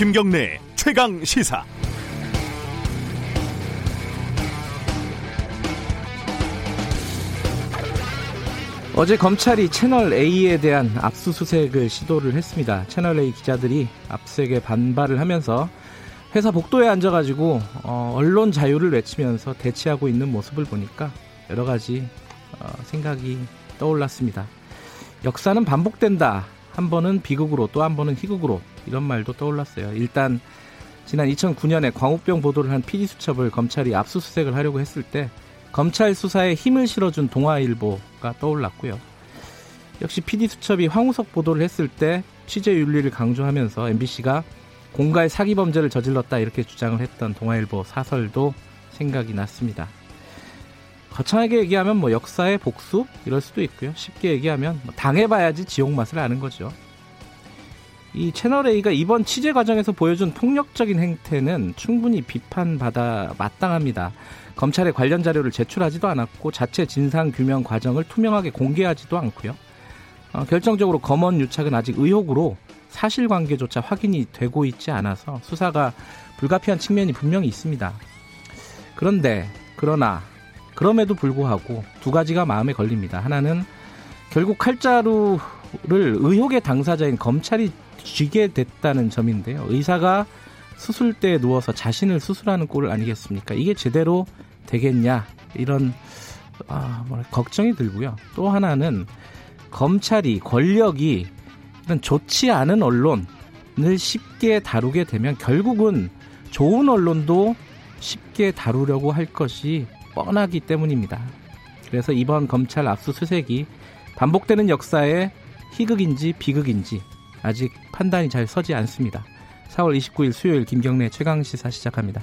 김경래 최강 시사. 어제 검찰이 채널 A에 대한 압수수색을 시도를 했습니다. 채널 A 기자들이 압수수색에 반발을 하면서 회사 복도에 앉아가지고 어, 언론 자유를 외치면서 대치하고 있는 모습을 보니까 여러 가지 어, 생각이 떠올랐습니다. 역사는 반복된다. 한 번은 비극으로 또 한 번은 희극으로 이런 말도 떠올랐어요. 일단 지난 2009년에 광우병 보도를 한 PD수첩을 검찰이 압수수색을 하려고 했을 때 검찰 수사에 힘을 실어준 동아일보가 떠올랐고요. 역시 PD수첩이 황우석 보도를 했을 때 취재 윤리를 강조하면서 MBC가 공갈 사기 범죄를 저질렀다 이렇게 주장을 했던 동아일보 사설도 생각이 났습니다. 거창하게 얘기하면 뭐 역사의 복수 이럴 수도 있고요. 쉽게 얘기하면 뭐 당해봐야지 지옥 맛을 아는 거죠. 이 채널 A가 이번 취재 과정에서 보여준 폭력적인 행태는 충분히 비판받아 마땅합니다. 검찰에 관련 자료를 제출하지도 않았고 자체 진상 규명 과정을 투명하게 공개하지도 않고요. 어, 결정적으로 검언 유착은 아직 의혹으로 사실관계조차 확인이 되고 있지 않아서 수사가 불가피한 측면이 분명히 있습니다. 그런데 그러나 그럼에도 불구하고 두 가지가 마음에 걸립니다. 하나는 결국 칼자루를 의혹의 당사자인 검찰이 쥐게 됐다는 점인데요. 의사가 수술대에 누워서 자신을 수술하는 꼴 아니겠습니까? 이게 제대로 되겠냐 이런 아, 뭐라 걱정이 들고요. 또 하나는 검찰이 권력이 이런 좋지 않은 언론을 쉽게 다루게 되면 결국은 좋은 언론도 쉽게 다루려고 할 것이 뻔하기 때문입니다. 그래서 이번 검찰 압수수색이 반복되는 역사의 희극인지 비극인지 아직 판단이 잘 서지 않습니다. 4월 29일 수요일 김경래 최강 시사 시작합니다.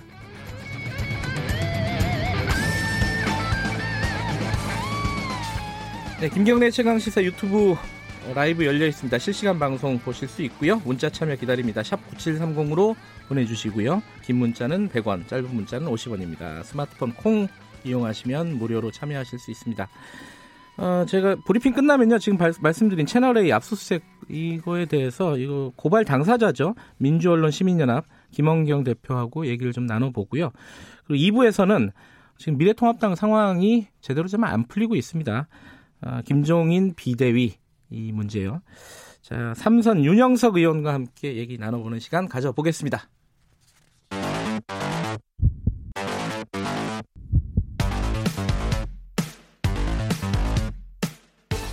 네, 김경래 최강 시사 유튜브 라이브 열려 있습니다. 실시간 방송 보실 수 있고요. 문자 참여 기다립니다. 샵 9730으로 보내주시고요. 긴 문자는 100원, 짧은 문자는 50원입니다. 스마트폰 콩 이용하시면 무료로 참여하실 수 있습니다. 어, 제가 브리핑 끝나면요. 지금 발, 말씀드린 채널A 압수수색 이거에 대해서 이거 고발 당사자죠. 민주언론 시민연합 김원경 대표하고 얘기를 좀 나눠보고요. 그리고 2부에서는 지금 미래통합당 상황이 제대로 좀 안 풀리고 있습니다. 아, 김종인 비대위 이 문제요. 자, 삼선 윤영석 의원과 함께 얘기 나눠보는 시간 가져보겠습니다.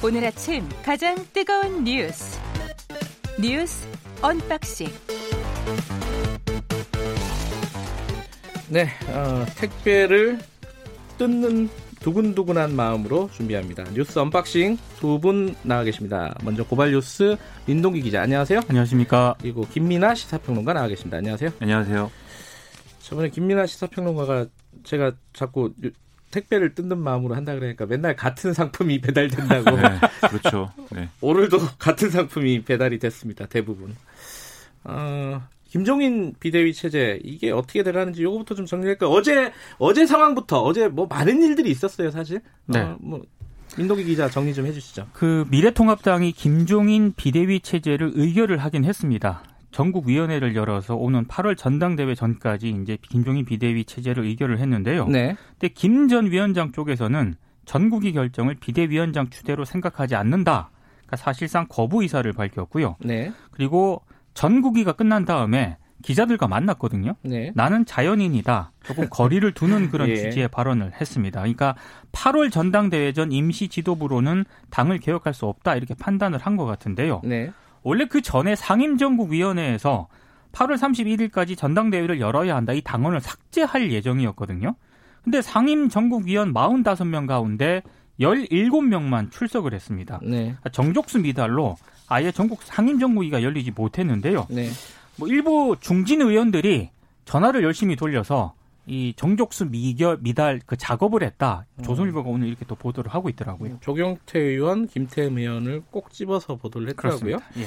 오늘 아침 가장 뜨거운 뉴스 뉴스 unboxing 네, 어, 택배를 뜯는 두근두근한 마음으로 준비합니다. 뉴스 unboxing 두 분 나와 계십니다. 먼저 고발 뉴스 민동기 기자 안녕하세요. 안녕하십니까. 그리고 김민아 시사평론가 나와 계십니다. 안녕하세요. 안녕하세요. 저번에 김민아 시사평론가가 제가 자꾸 택배를 뜯는 마음으로 한다 그러니까 맨날 같은 상품이 배달된다고. 네, 그렇죠. 네. 오늘도 같은 상품이 배달이 됐습니다. 대부분. 어, 김종인 비대위 체제 이게 어떻게 되라는지 요거부터 좀 정리할까요? 어제 어제 상황부터 어제 뭐 많은 일들이 있었어요, 사실. 네. 어, 뭐 민동기 기자 정리 좀 해주시죠. 그 미래통합당이 김종인 비대위 체제를 의결을 하긴 했습니다. 전국위원회를 열어서 오는 8월 전당대회 전까지 이제 김종인 비대위 체제를 의결을 했는데요. 네. 근데 김 전 위원장 쪽에서는 전국위 결정을 비대위원장 추대로 생각하지 않는다. 그러니까 사실상 거부 의사를 밝혔고요. 네. 그리고 전국위가 끝난 다음에 기자들과 만났거든요. 네. 나는 자연인이다. 조금 거리를 두는 그런 예. 취지의 발언을 했습니다. 그러니까 8월 전당대회 전 임시 지도부로는 당을 개혁할 수 없다 이렇게 판단을 한 것 같은데요. 네. 원래 그 전에 상임정국위원회에서 8월 31일까지 전당대회를 열어야 한다 이 당원을 삭제할 예정이었거든요. 근데 상임정국위원 45명 가운데 17명만 출석을 했습니다. 네. 정족수 미달로 아예 전국 상임정국위가 열리지 못했는데요. 네. 뭐 일부 중진 의원들이 전화를 열심히 돌려서 이 정족수 미결 미달 그 작업을 했다. 조선일보가 오늘 이렇게 또 보도를 하고 있더라고요. 조경태 의원, 김태흠 의원을 꼭 집어서 보도를 했더라고요. 그렇습니다. 예.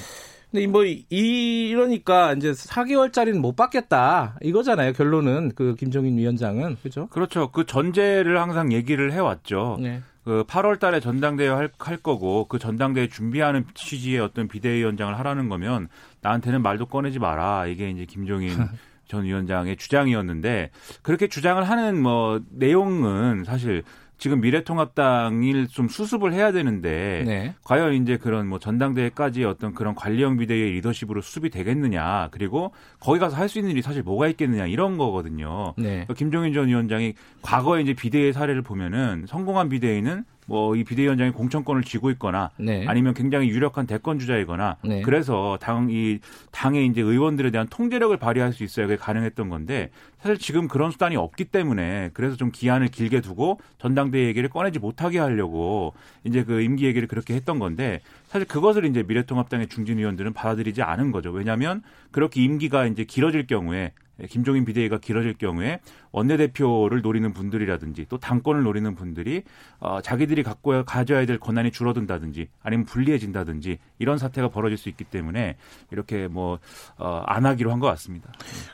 근데 뭐 이- 이러니까 이제 4개월짜리는 못 받겠다 이거잖아요. 결론은 그 김종인 위원장은 그죠? 그렇죠. 그 전제를 항상 얘기를 해왔죠. 네. 그 8월 달에 전당대회 할, 할 거고 그 전당대회 준비하는 취지의 어떤 비대위원장을 하라는 거면 나한테는 말도 꺼내지 마라. 이게 이제 김종인 전 위원장의 주장이었는데 그렇게 주장을 하는 뭐 내용은 사실 지금 미래통합당일 좀 수습을 해야 되는데 네. 과연 이제 그런 뭐 전당대회까지 어떤 그런 관리형 비대위의 리더십으로 수습이 되겠느냐 그리고 거기 가서 할 수 있는 일이 사실 뭐가 있겠느냐 이런 거거든요. 네. 그러니까 김종인 전 위원장이 과거에 이제 비대위 사례를 보면은 성공한 비대위는 뭐 이 비대위원장이 공천권을 쥐고 있거나 네. 아니면 굉장히 유력한 대권 주자이거나 네. 그래서 당 이 당의 이제 의원들에 대한 통제력을 발휘할 수 있어야 그게 가능했던 건데 사실 지금 그런 수단이 없기 때문에 그래서 좀 기한을 길게 두고 전당대회 얘기를 꺼내지 못하게 하려고 이제 그 임기 얘기를 그렇게 했던 건데 사실 그것을 이제 미래통합당의 중진 의원들은 받아들이지 않은 거죠. 왜냐하면 그렇게 임기가 이제 길어질 경우에 김종인 비대위가 길어질 경우에 원내대표를 노리는 분들이라든지 또 당권을 노리는 분들이 어, 자기들이 갖고 가져야 될 권한이 줄어든다든지 아니면 불리해진다든지 이런 사태가 벌어질 수 있기 때문에 이렇게 뭐 어, 안 하기로 한 것 같습니다.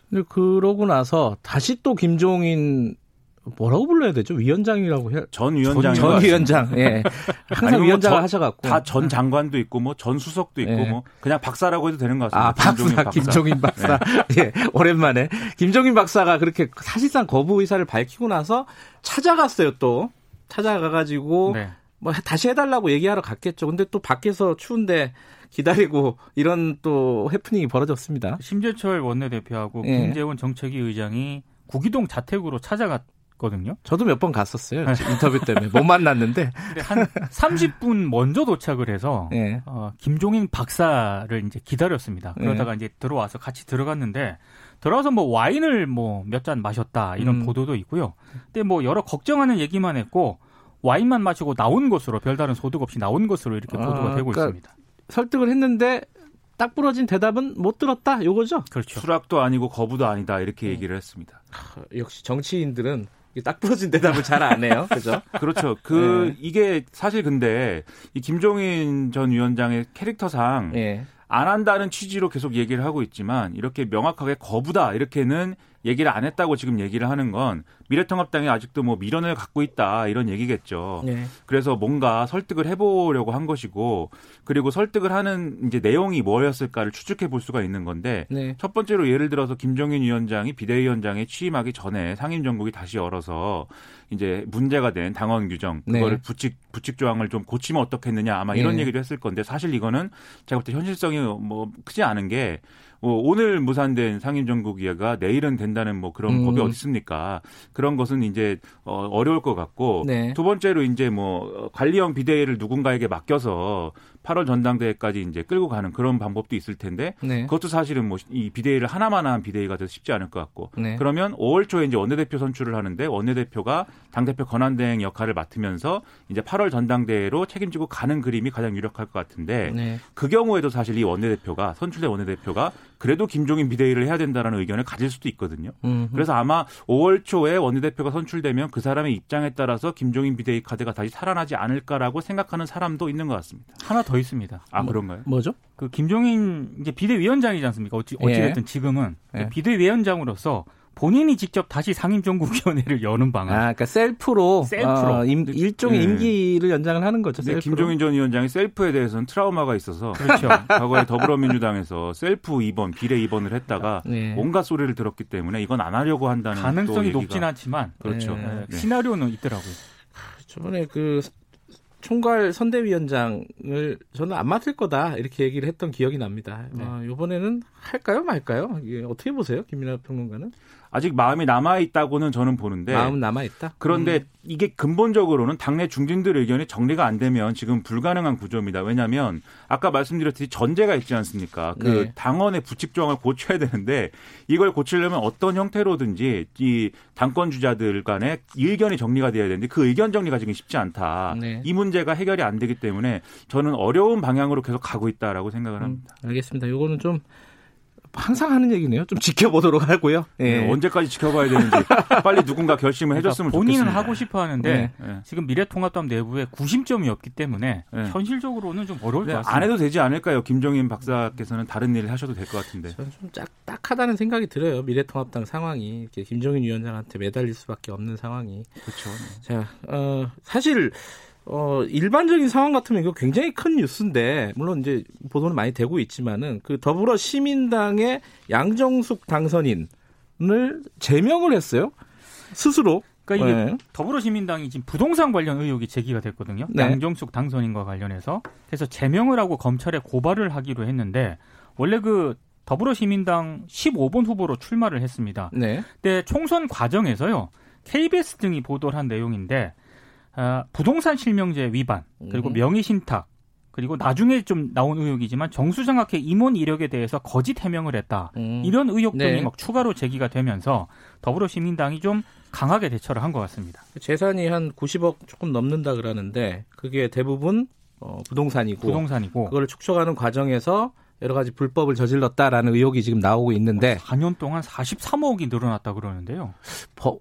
근데 그러고 나서 다시 또 김종인 뭐라고 불러야 되죠? 위원장이라고 해야 전 위원장 전 위원장. 예. 항상 아니, 위원장을 뭐 하셔갖고. 다 전 장관도 있고 뭐 전 수석도 있고 네. 뭐 그냥 박사라고 해도 되는 것 같습니다. 아, 박사, 김종인 박사. 예, 오랜만에. 김종인 박사가 그렇게 사실상 거부 의사를 밝히고 나서 찾아갔어요, 또. 찾아가가지고, 네. 뭐 다시 해달라고 얘기하러 갔겠죠. 근데 또 밖에서 추운데 기다리고 이런 또 해프닝이 벌어졌습니다. 심재철 원내대표하고 예. 김재원 정책위 의장이 구기동 자택으로 찾아갔 거든요. 저도 몇 번 갔었어요. 인터뷰 때문에. 못 만났는데. 한 30분 먼저 도착을 해서 예. 어, 김종인 박사를 이제 기다렸습니다. 네. 그러다가 이제 들어와서 같이 들어갔는데 들어와서 뭐 와인을 뭐 몇 잔 마셨다 이런 음. 보도도 있고요. 근데 뭐 여러 걱정하는 얘기만 했고 와인만 마시고 나온 것으로 별다른 소득 없이 나온 것으로 이렇게 아, 보도가 되고 그러니까 있습니다. 설득을 했는데 딱 부러진 대답은 못 들었다. 요거죠? 그렇죠. 수락도 아니고 거부도 아니다 이렇게 네. 얘기를 했습니다. 역시 정치인들은 딱 부러진 대답을 잘 안 해요. 그죠? 그렇죠. 그 네. 이게 사실 근데 이 김종인 전 위원장의 캐릭터상 예. 안 한다는 취지로 계속 얘기를 하고 있지만 이렇게 명확하게 거부다 이렇게는 얘기를 안 했다고 지금 얘기를 하는 건 미래통합당이 아직도 뭐 미련을 갖고 있다 이런 얘기겠죠. 네. 그래서 뭔가 설득을 해보려고 한 것이고 그리고 설득을 하는 이제 내용이 뭐였을까를 추측해 볼 수가 있는 건데 네. 첫 번째로 예를 들어서 김종인 위원장이 비대위원장에 취임하기 전에 상임정국이 다시 열어서 이제 문제가 된 당원 규정 그거를 네. 부칙 부칙 조항을 좀 고치면 어떻겠느냐 아마 이런 네. 얘기도 했을 건데 사실 이거는 제가 볼 때 현실성이 뭐 크지 않은 게뭐 오늘 무산된 상임정국위가 내일은 된다는 뭐 그런 음. 법이 어디 있습니까? 그런 것은 이제 어, 어려울 것 같고 네. 두 번째로 이제 뭐 관리형 비대위를 누군가에게 맡겨서 8월 전당대회까지 이제 끌고 가는 그런 방법도 있을 텐데 네. 그것도 사실은 뭐 이 비대위를 하나만 한 비대위가 돼서 쉽지 않을 것 같고 네. 그러면 5월 초에 이제 원내대표 선출을 하는데 원내대표가 당대표 권한대행 역할을 맡으면서 이제 8월 전당대회로 책임지고 가는 그림이 가장 유력할 것 같은데 네. 그 경우에도 사실 이 원내대표가 선출된 원내대표가 그래도 김종인 비대위를 해야 된다라는 의견을 가질 수도 있거든요. 음. 그래서 아마 5월 초에 원내대표가 선출되면 그 사람의 입장에 따라서 김종인 비대위 카드가 다시 살아나지 않을까라고 생각하는 사람도 있는 것 같습니다. 하나 더 있습니다. 아 그런가요? 뭐죠? 그 김종인 이제 비대위원장이지 않습니까? 어찌 예. 어찌됐든 지금은 예. 비대위원장으로서 본인이 직접 다시 상임정국위원회를 여는 아, 방안. 그러니까 셀프로, 셀프로. 어, 임, 일종의 네. 임기를 연장을 하는 거죠. 셀프로. 김종인 전 위원장이 셀프에 대해서는 트라우마가 있어서 그렇죠. 과거에 더불어민주당에서 셀프 입원, 비례 입원을 했다가 네. 온갖 소리를 들었기 때문에 이건 안 하려고 한다는 가능성이 또 높진 않지만 그렇죠. 네. 예, 네. 시나리오는 있더라고요. 저번에 그 총괄 선대위원장을 저는 안 맡을 거다 이렇게 얘기를 했던 기억이 납니다. 네. 어, 이번에는 할까요, 말까요? 이게 어떻게 보세요, 김민하 평론가는? 아직 마음이 남아 있다고는 저는 보는데 마음 남아 있다. 그런데 이게 근본적으로는 당내 중진들 의견이 정리가 안 되면 지금 불가능한 구조입니다. 왜냐하면 아까 말씀드렸듯이 전제가 있지 않습니까? 그 네. 당원의 부칙 조항을 고쳐야 되는데 이걸 고치려면 어떤 형태로든지 이 당권 주자들 간의 의견이 정리가 돼야 되는데 그 의견 정리가 지금 쉽지 않다. 네. 이 문제가 해결이 안 되기 때문에 저는 어려운 방향으로 계속 가고 있다라고 생각을 음, 합니다. 알겠습니다. 요거는 좀 항상 하는 얘기네요. 좀 지켜보도록 하고요. 예. 네, 언제까지 지켜봐야 되는지 빨리 누군가 결심을 해줬으면 그러니까 본인은 좋겠습니다. 하고 싶어 하는데 네. 네. 지금 미래통합당 내부에 구심점이 없기 때문에 네. 현실적으로는 좀 어려울 네, 것 같습니다. 안 해도 되지 않을까요? 김종인 박사께서는 다른 일을 하셔도 될 것 같은데. 저는 좀 짝, 딱하다는 생각이 들어요. 미래통합당 상황이 이렇게 김종인 위원장한테 매달릴 수밖에 없는 상황이. 그렇죠. 네. 자, 어, 사실 어, 일반적인 상황 같으면 이거 굉장히 큰 뉴스인데, 물론 이제 보도는 많이 되고 있지만은, 그 더불어 시민당의 양정숙 당선인을 제명을 했어요. 스스로. 그러니까 이게 네. 더불어시민당이 지금 부동산 관련 의혹이 제기가 됐거든요. 네. 양정숙 당선인과 관련해서 그래서 제명을 하고 검찰에 고발을 하기로 했는데 원래 그 더불어시민당 15번 후보로 출마를 했습니다. 네. 근데 총선 과정에서요 KBS 등이 보도를 한 내용인데 아, 부동산 실명제 위반 그리고 음. 명의신탁 그리고 나중에 좀 나온 의혹이지만 정수장학회 임원 이력에 대해서 거짓 해명을 했다. 음. 이런 의혹들이 네. 막 추가로 제기가 되면서 더불어시민당이 좀 강하게 대처를 한 것 같습니다. 재산이 한 90억 조금 넘는다 그러는데, 그게 대부분 어, 부동산이고, 부동산이고 그걸 축적하는 과정에서 여러 가지 불법을 저질렀다라는 의혹이 지금 나오고 있는데, 4년 동안 43억이 늘어났다 그러는데요. 버-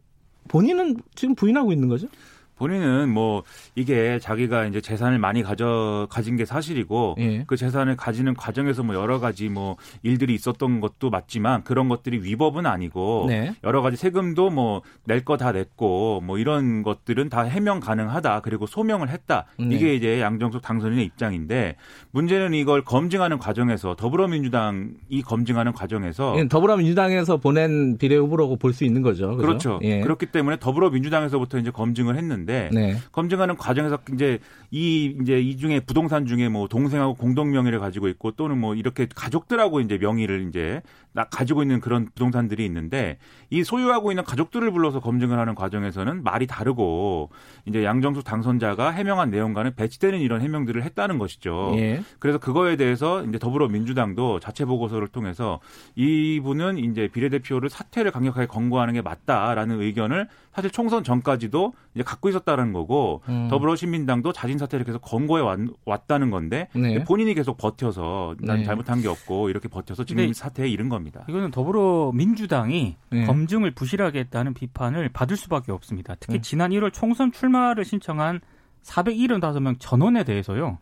본인은 지금 부인하고 있는 거죠? 본인은 뭐 이게 자기가 이제 재산을 많이 가져 가진 게 사실이고 예. 그 재산을 가지는 과정에서 뭐 여러 가지 뭐 일들이 있었던 것도 맞지만 그런 것들이 위법은 아니고 네. 여러 가지 세금도 뭐 낼 거 다 냈고 뭐 이런 것들은 다 해명 가능하다 그리고 소명을 했다 네. 이게 이제 양정숙 당선인의 입장인데 문제는 이걸 검증하는 과정에서 더불어민주당이 검증하는 과정에서 이건 더불어민주당에서 보낸 비례 후보라고 볼 수 있는 거죠. 그죠? 그렇죠. 예. 그렇기 때문에 더불어민주당에서부터 이제 검증을 했는데 네. 검증하는 과정에서 이제 이 이제 이 중에 부동산 중에 뭐 동생하고 공동 명의를 가지고 있고 또는 뭐 이렇게 가족들하고 이제 명의를 이제 나- 가지고 있는 그런 부동산들이 있는데 이 소유하고 있는 가족들을 불러서 검증을 하는 과정에서는 말이 다르고 이제 양정수 당선자가 해명한 내용과는 배치되는 이런 해명들을 했다는 것이죠. 예. 그래서 그거에 대해서 이제 더불어민주당도 자체 보고서를 통해서 이분은 이제 비례대표를 사퇴를 강력하게 권고하는 게 맞다라는 의견을 사실 총선 전까지도 이제 갖고 있었다는 거고 음. 더불어시민당도 자진 사퇴를 계속 권고해 왔, 왔다는 건데 네. 본인이 계속 버텨서 난 네. 잘못한 게 없고 이렇게 버텨서 지금 사퇴에 이른 겁니다. 이거는 더불어민주당이 네. 검증을 부실하게 했다는 비판을 받을 수밖에 없습니다. 특히 네. 지난 1월 총선 출마를 신청한 475명 전원에 대해서요.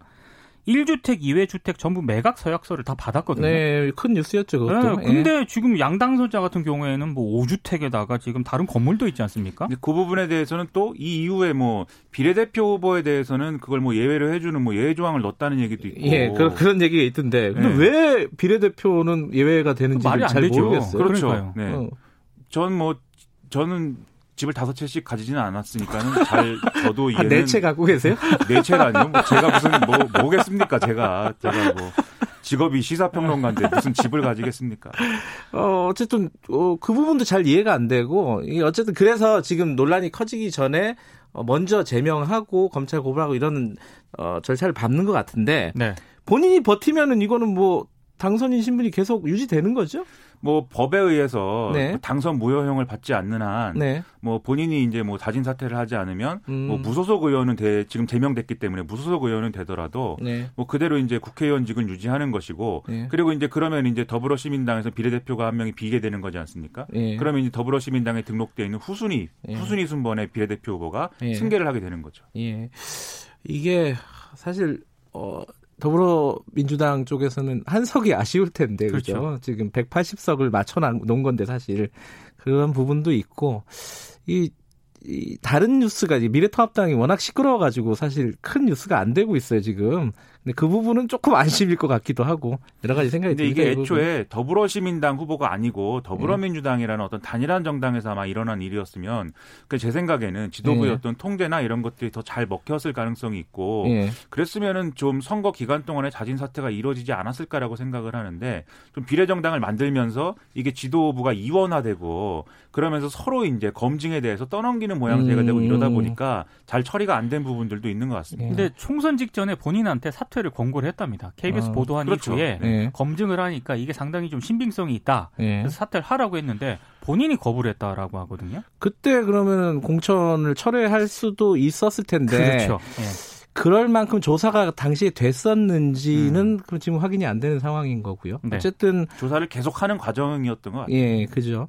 1주택, 2회주택 전부 매각 서약서를 다 받았거든요. 네, 큰 뉴스였죠, 그것도. 네, 근데 지금 양당선자 같은 경우에는 뭐 5주택에다가 지금 다른 건물도 있지 않습니까? 그 부분에 대해서는 또 이 이후에 뭐 비례대표 후보에 대해서는 그걸 뭐 예외로 해주는 뭐 예외 조항을 넣었다는 얘기도 있고. 예, 그, 그런 얘기가 있던데. 근데 네. 왜 비례대표는 예외가 되는지 말이 안 잘 되죠. 모르겠어요. 그렇죠. 그러니까요. 네. 어. 전뭐 저는 집을 다섯 채씩 가지지는 않았으니까는 잘 저도 한 이해는 네채 갖고 계세요? 네 채라니요? 뭐 제가 무슨 뭐 뭐겠습니까? 제가 제가 뭐 직업이 시사평론가인데 무슨 집을 가지겠습니까? 어, 어쨌든, 어, 그 부분도 잘 이해가 안 되고, 어쨌든 그래서 지금 논란이 커지기 전에 어, 먼저 제명하고 검찰 고발하고 이런 어, 절차를 밟는 것 같은데, 네. 본인이 버티면은 이거는 뭐, 당선인 신분이 계속 유지되는 거죠? 뭐 법에 의해서 네. 당선 무효형을 받지 않는 한, 네. 뭐 본인이 이제 뭐 자진 사퇴를 하지 않으면 음. 뭐 무소속 의원은 돼 지금 제명됐기 때문에 무소속 의원은 되더라도 네. 뭐 그대로 이제 국회의원직은 유지하는 것이고 네. 그리고 이제 그러면 이제 더불어시민당에서 비례대표가 한 명이 비게 되는 거지 않습니까? 예. 그러면 이제 더불어시민당에 등록돼 있는 후순위 예. 후순위 순번의 비례대표 후보가 예. 승계를 하게 되는 거죠. 예. 이게 사실 어 더불어민주당 쪽에서는 한석이 아쉬울 텐데 그죠? 그렇죠. 지금 180석을 맞춰 놓은 건데 사실 그런 부분도 있고 이, 이 다른 뉴스가 미래통합당이 워낙 시끄러워가지고 사실 큰 뉴스가 안 되고 있어요 지금. 근데 그 부분은 조금 안심일 것 같기도 하고 여러 가지 생각이 근데 이게 드는데 애초에 더불어시민당 후보가 아니고 더불어민주당이라는 어떤 단일한 정당에서 아마 일어난 일이었으면 그 제 생각에는 지도부의 예. 어떤 통제나 이런 것들이 더 잘 먹혔을 가능성이 있고 예. 그랬으면은 좀 선거 기간 동안에 자진 사퇴가 이루어지지 않았을까라고 생각을 하는데 좀 비례정당을 만들면서 이게 지도부가 이원화되고 그러면서 서로 이제 검증에 대해서 떠넘기는 모양새가 되고 음. 이러다 보니까 잘 처리가 안 된 부분들도 있는 것 같습니다. 예. 근데 총선 직전에 본인한테 사퇴 를 권고를 했답니다. KBS 아, 보도한 그렇죠. 이후에 예. 검증을 하니까 이게 상당히 좀 신빙성이 있다. 예. 그래서 사퇴를 하라고 했는데 본인이 거부를 했다라고 하거든요. 그때 그러면 공천을 철회할 수도 있었을 텐데 그렇죠. 예. 그럴 만큼 조사가 당시에 됐었는지는 그럼 지금 확인이 안 되는 상황인 거고요. 네. 어쨌든 조사를 계속하는 과정이었던 것 같아요. 예, 그죠.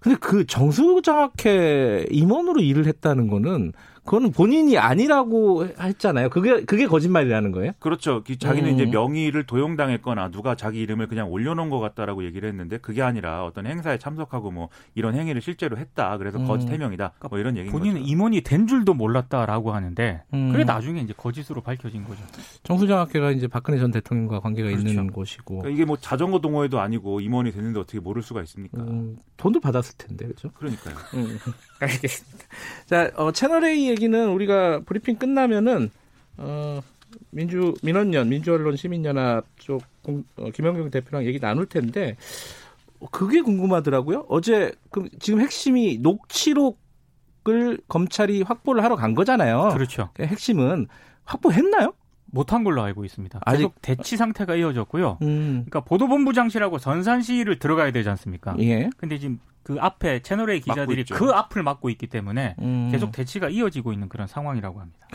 근데 그 정수장학회 임원으로 일을 했다는 거는 그거는 본인이 아니라고 했잖아요. 그게 그게 거짓말이라는 거예요? 그렇죠. 기- 자기는 음. 이제 명의를 도용당했거나 누가 자기 이름을 그냥 올려놓은 것 같다라고 얘기를 했는데 그게 아니라 어떤 행사에 참석하고 뭐 이런 행위를 실제로 했다. 그래서 음. 거짓 해명이다. 뭐 이런 얘기인 본인은 거죠. 임원이 된 줄도 몰랐다라고 하는데 음. 그게 나중에 이제 거짓으로 밝혀진 거죠. 정수장학회가 이제 박근혜 전 대통령과 관계가 있는 그렇죠. 곳이고 그러니까 이게 뭐 자전거 동호회도 아니고 임원이 됐는데 어떻게 모를 수가 있습니까? 음, 돈도 받았을 텐데 그렇죠? 그러니까요. 음, 알겠습니다. 자, 어, 채널 A 얘기는 우리가 브리핑 끝나면은 어, 민주 민원연 민주언론 시민연합 쪽 공- 어, 김영경 대표랑 얘기 나눌 텐데 어, 그게 궁금하더라고요. 어제 그 지금 핵심이 녹취록을 검찰이 확보를 하러 간 거잖아요. 그렇죠. 그 핵심은 확보했나요? 못한 걸로 알고 있습니다. 아직- 계속 대치 상태가 이어졌고요. 음, 그러니까 보도본부장실하고 전산실을 들어가야 되지 않습니까? 예. 근데 지금 그 앞에 채널A 기자들이. 그 앞을 막고 있기 때문에 음. 계속 대치가 이어지고 있는 그런 상황이라고 합니다.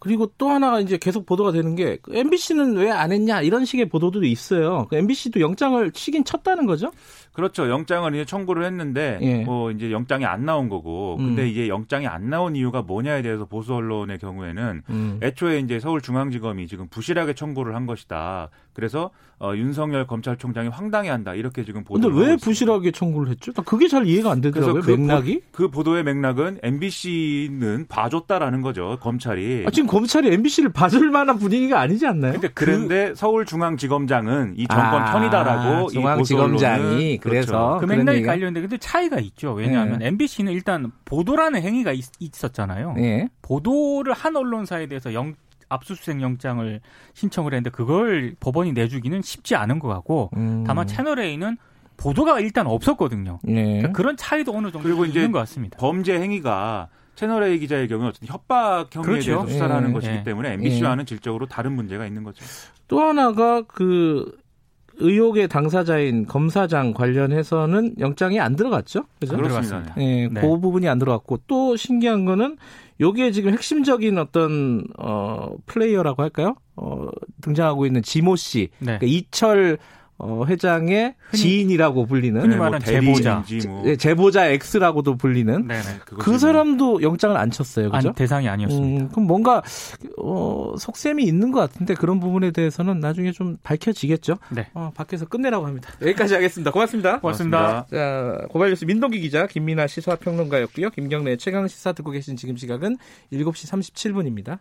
그리고 또 하나가 이제 계속 보도가 되는 게 MBC는 왜 안 했냐 이런 식의 보도도 있어요. MBC도 영장을 치긴 쳤다는 거죠? 그렇죠. 영장을 이제 청구를 했는데 예. 뭐 이제 영장이 안 나온 거고 근데 음. 이게 영장이 안 나온 이유가 뭐냐에 대해서 보수 언론의 경우에는 음. 애초에 이제 서울중앙지검이 지금 부실하게 청구를 한 것이다. 그래서 어, 윤석열 검찰총장이 황당해한다 이렇게 지금 근데 보도를 왜. 부실하게 청구를 했죠? 나 그게 잘 이해가 안 되더라고요. 그 맥락이. 보, 그 보도의 맥락은 MBC는 봐줬다라는 거죠 검찰이. 아, 지금 검찰이 MBC를 봐줄 만한 분위기가 아니지 않나요? 근데 그 그런데 서울중앙지검장은 이 정권 아, 편이다라고 이 중앙지검장이 그래서 그 그런 맥락이 얘기가- 관련돼 근데 차이가 있죠. 왜냐하면 네. MBC는 일단 보도라는 행위가 있, 었잖아요 예. 보도를 한 언론사에 대해서 영, 압수수색 영장을 신청을 했는데 그걸 법원이 내주기는 쉽지 않은 것 같고 음. 다만 채널 A는 보도가 일단 없었거든요. 예. 그러니까 그런 차이도 어느 정도 그리고 이제 있는 것 같습니다. 범죄 행위가 채널 A 기자의 경우는 어쨌든 협박 혐의에 그렇죠. 대해서 수사를 예, 하는 것이기 예. 때문에 MBC와는 질적으로 다른 문제가 있는 거죠. 또 하나가 그 의혹의 당사자인 검사장 관련해서는 영장이 안 들어갔죠? 그죠? 안 그렇습니다. 들어갔습니다. 예, 네. 그 부분이 안 들어갔고 또 신기한 거는 여기에 지금 핵심적인 어떤 어 플레이어라고 할까요? 어 등장하고 있는 지모 씨, 네. 그러니까 이철 어, 회장의 흔히- 지인이라고 불리는 흔히 네, 뭐 말하는 제보자. 뭐 예, 제보자 X라고도 불리는 네네. 그뭐 사람도 영장을 안 쳤어요, 그죠? 아니, 대상이 아니었습니다. 음, 그럼 뭔가 어, 속셈이 있는 것 같은데 그런 부분에 대해서는 나중에 좀 밝혀지겠죠. 네. 어, 밖에서 끝내라고 합니다. 여기까지 하겠습니다. 고맙습니다. 고맙습니다. 자, 고발뉴스 민동기 기자, 김민아 시사평론가였고요. 김경래 최강 시사 듣고 계신 지금 시각은 7시 37분입니다.